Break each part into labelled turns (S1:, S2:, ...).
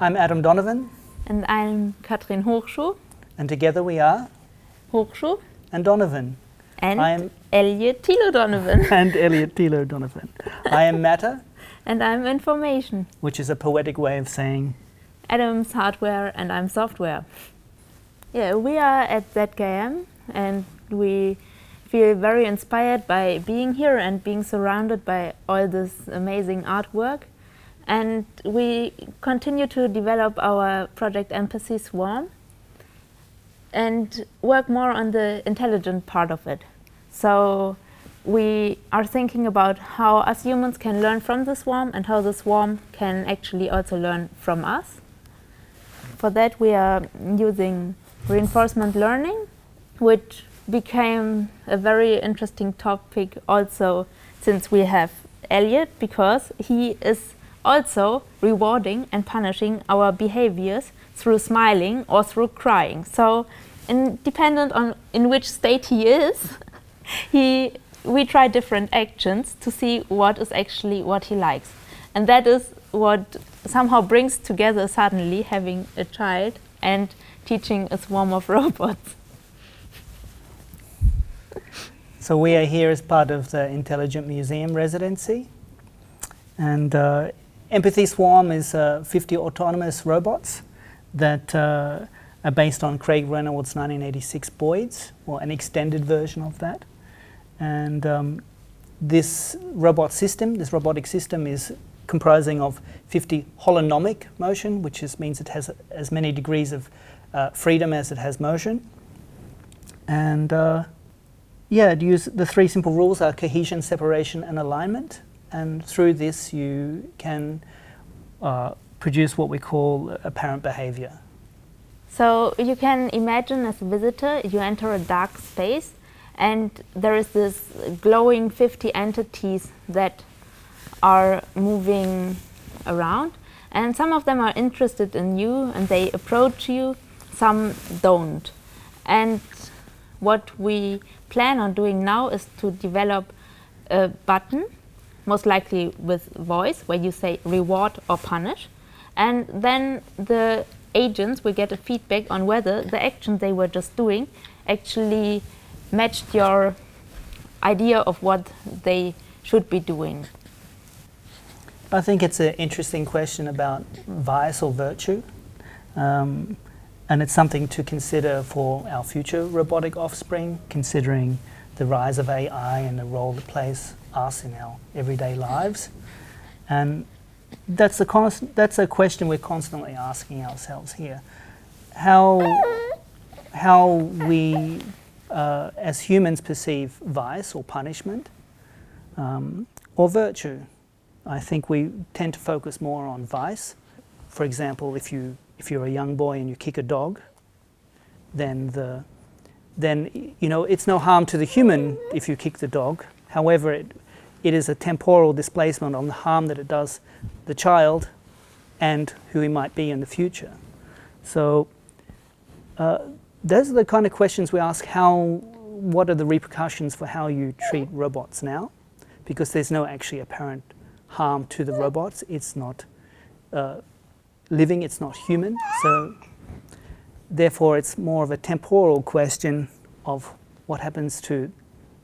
S1: I'm Adam Donovan,
S2: And I'm Katrin Hochschuh,
S1: and together we are
S2: Hochschuh,
S1: and Donovan.
S2: and
S1: I am
S2: Elliot Thilo Donovan.
S1: and Elliot Tilo Donovan. I am matter,
S2: and I'm Information.
S1: which is a poetic way of saying
S2: Adam's hardware and I'm software. Yeah, we are at ZKM and we feel very inspired by being here and being surrounded by all this amazing artwork. And we continue to develop our project Empathy Swarm and work more on the intelligent part of it. So we are thinking about how us humans can learn from the swarm and how the swarm can actually also learn from us. For that, we are using reinforcement learning, which became a very interesting topic also since we have Elliot, because he is also rewarding and punishing our behaviors through smiling or through crying. So, in, dependent on in which state he is, he we try different actions to see what is actually what he likes, and that is what somehow brings together suddenly having a child and teaching a swarm of robots.
S1: So we are here as part of the Intelligent Museum residency, and uh, Empathy Swarm is uh, 50 autonomous robots that uh, are based on Craig Reynolds' 1986 Boids, or an extended version of that. And um, this robot system, this robotic system, is comprising of 50 holonomic motion, which is, means it has as many degrees of uh, freedom as it has motion. And uh, yeah, it use the three simple rules are cohesion, separation, and alignment. And through this, you can uh, produce what we call apparent behavior.
S2: So you can imagine as a visitor, you enter a dark space, and there is this glowing 50 entities that are moving around, and some of them are interested in you and they approach you, some don't. And what we plan on doing now is to develop a button, most likely with voice, where you say reward or punish, and then the agents will get a feedback on whether the action they were just doing actually matched your idea of what they should be doing.
S1: I think it's an interesting question about vice or virtue. Um, and it's something to consider for our future robotic offspring, considering the rise of AI and the role it plays us in our everyday lives. And that's a, const- that's a question we're constantly asking ourselves here. How, how we, uh, as humans, perceive vice or punishment um, or virtue. I think we tend to focus more on vice. For example, if you if you're a young boy and you kick a dog, then the then you know it's no harm to the human if you kick the dog. However, it it is a temporal displacement on the harm that it does the child and who he might be in the future. So uh, those are the kind of questions we ask. How what are the repercussions for how you treat robots now? Because there's no actually apparent harm to the robots. It's not uh, living, it's not human. So, therefore, it's more of a temporal question of what happens to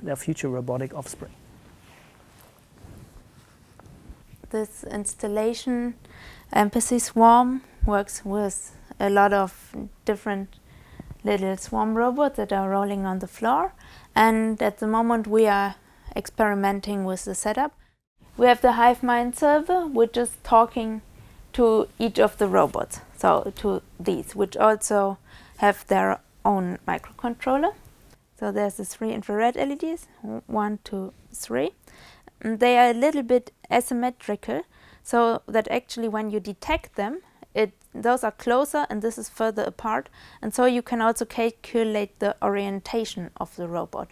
S1: their future robotic offspring.
S2: This installation, um, Empathy Swarm, works with a lot of different little swarm robots that are rolling on the floor. And at the moment, we are experimenting with the setup. We have the HiveMind server, which is talking to each of the robots, so to these, which also have their own microcontroller. So there's the three infrared LEDs, one, two, three. And they are a little bit asymmetrical, so that actually when you detect them, it those are closer and this is further apart, and so you can also calculate the orientation of the robot.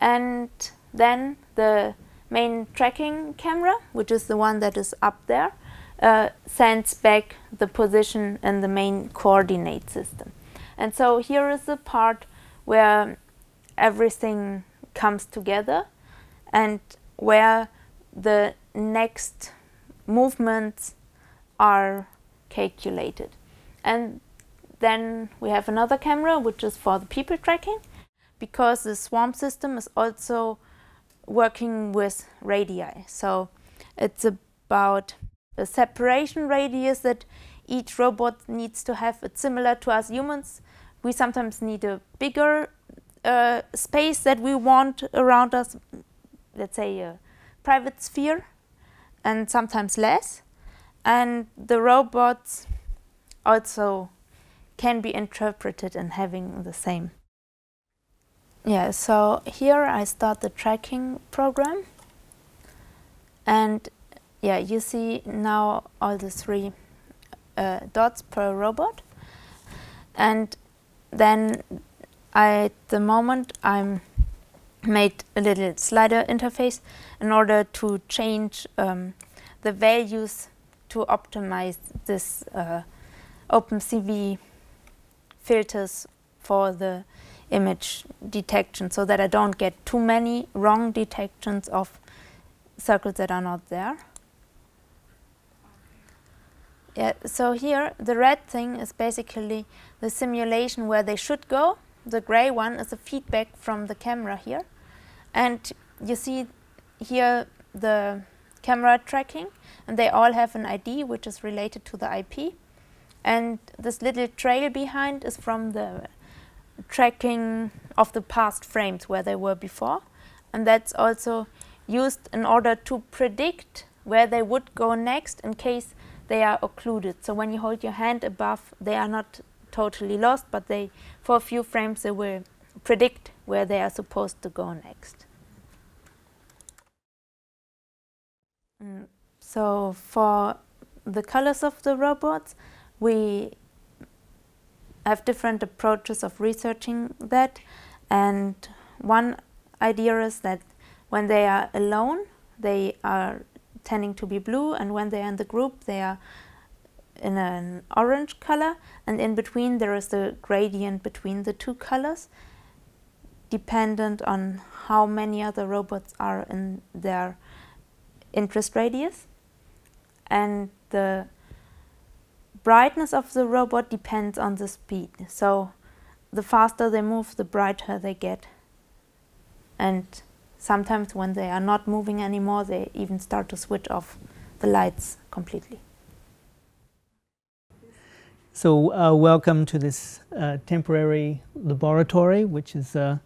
S2: And then the main tracking camera, which is the one that is up there, uh, sends back the position in the main coordinate system. And so here is the part where everything comes together and where the next movements are calculated. And then we have another camera which is for the people tracking because the swarm system is also working with radii. So it's about a separation radius that each robot needs to have. It's similar to us humans. We sometimes need a bigger uh, space that we want around us, let's say a private sphere, and sometimes less. And the robots also can be interpreted in having the same. Yeah, so here I start the tracking program. And yeah, you see now all the three uh, dots per robot. And then at the moment I'm made a little slider interface in order to change um, the values to optimize this uh, OpenCV filters for the image detection so that I don't get too many wrong detections of circles that are not there. Yeah, so here the red thing is basically the simulation where they should go. The gray one is the feedback from the camera here. And you see here the camera tracking and they all have an ID which is related to the IP. And this little trail behind is from the tracking of the past frames where they were before. And that's also used in order to predict where they would go next in case they are occluded. So when you hold your hand above, they are not totally lost, but they, for a few frames, they will predict where they are supposed to go next. Mm, so for the colors of the robots, we have different approaches of researching that. And one idea is that when they are alone, they are tending to be blue, and when they are in the group, they are in an orange color, and in between there is the gradient between the two colors, dependent on how many other robots are in their interest radius. And the brightness of the robot depends on the speed. So the faster they move, the brighter they get. And sometimes when they are not moving anymore, they even start to switch off the lights completely.
S1: So, uh, welcome to this uh, temporary laboratory, which is uh,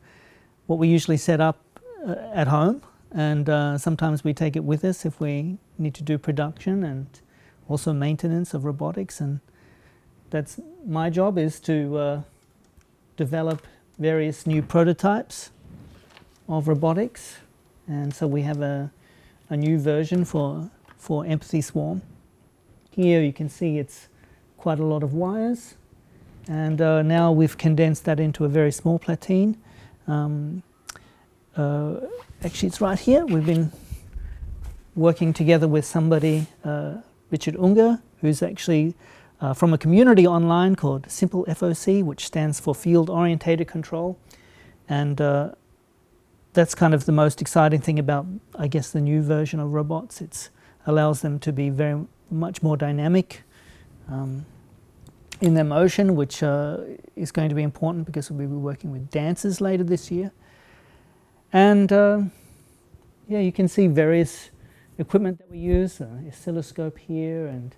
S1: what we usually set up uh, at home. And uh, sometimes we take it with us if we need to do production and also maintenance of robotics. And that's my job is to uh, develop various new prototypes of robotics. And so we have a, a new version for, for Empathy Swarm. Here you can see it's quite a lot of wires. And uh, now we've condensed that into a very small platine. Um, uh, actually, it's right here. We've been working together with somebody, uh, Richard Unger, who's actually uh, from a community online called Simple FOC, which stands for Field Orientated Control. And uh, that's kind of the most exciting thing about, I guess, the new version of robots. It allows them to be very much more dynamic um, in their motion, which uh, is going to be important because we'll be working with dancers later this year. And uh, yeah, you can see various equipment that we use, an oscilloscope here, and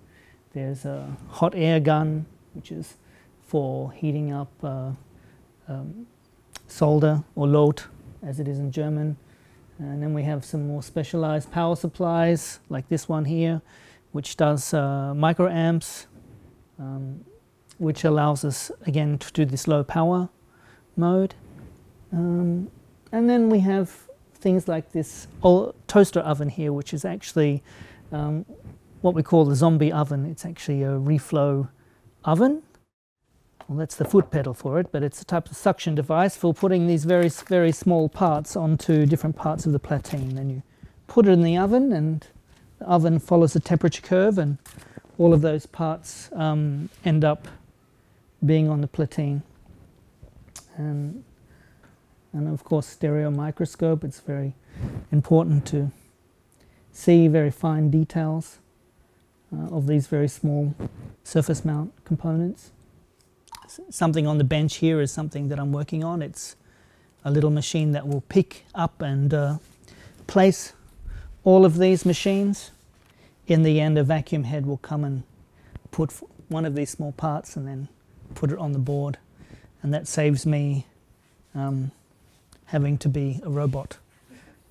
S1: there's a hot air gun, which is for heating up uh, um, solder or lot, as it is in German. And then we have some more specialized power supplies, like this one here, which does uh, microamps, um, which allows us again to do this low power mode. Um, and then we have things like this toaster oven here, which is actually um, what we call the zombie oven. It's actually a reflow oven. Well, that's the foot pedal for it, but it's a type of suction device for putting these very, very small parts onto different parts of the platine. Then you put it in the oven, and the oven follows the temperature curve, and all of those parts um, end up being on the platine. And and of course stereo microscope it's very important to see very fine details uh, of these very small surface mount components. Something on the bench here is something that I'm working on. It's a little machine that will pick up and uh, place all of these machines. In the end, a vacuum head will come and put one of these small parts and then put it on the board. And that saves me um, having to be a robot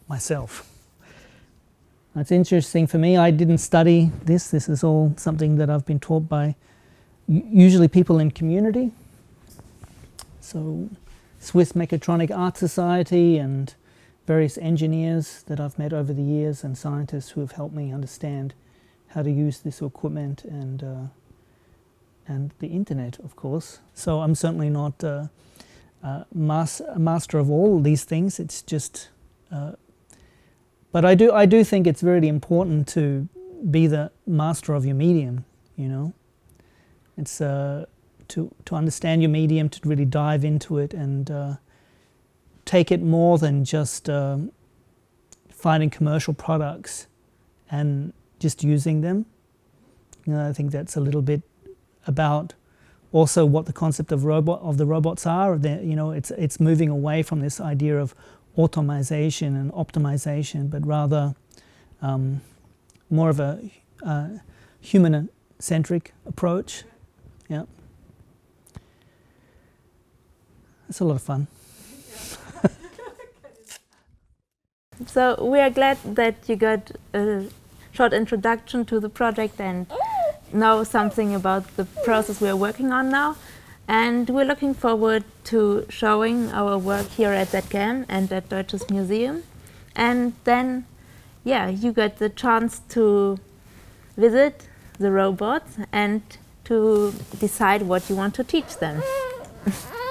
S1: myself. It's interesting for me. I didn't study this. This is all something that I've been taught by usually people in community. So, Swiss Mechatronic Art Society and various engineers that I've met over the years and scientists who have helped me understand how to use this equipment and uh, and the internet, of course. So I'm certainly not uh, uh, mas- a master of all these things. It's just, uh, but I do I do think it's really important to be the master of your medium. You know, it's uh, to to understand your medium, to really dive into it and uh, take it more than just um, finding commercial products and just using them. You know, I think that's a little bit about also what the concept of robot of the robots are. You know, it's it's moving away from this idea of automation and optimization, but rather um, more of a uh, human-centric approach. Yeah, it's a lot of fun.
S2: So we are glad that you got a short introduction to the project and know something about the process we are working on now. And we're looking forward to showing our work here at ZKM and at Deutsches Museum. And then, yeah, you got the chance to visit the robots and to decide what you want to teach them.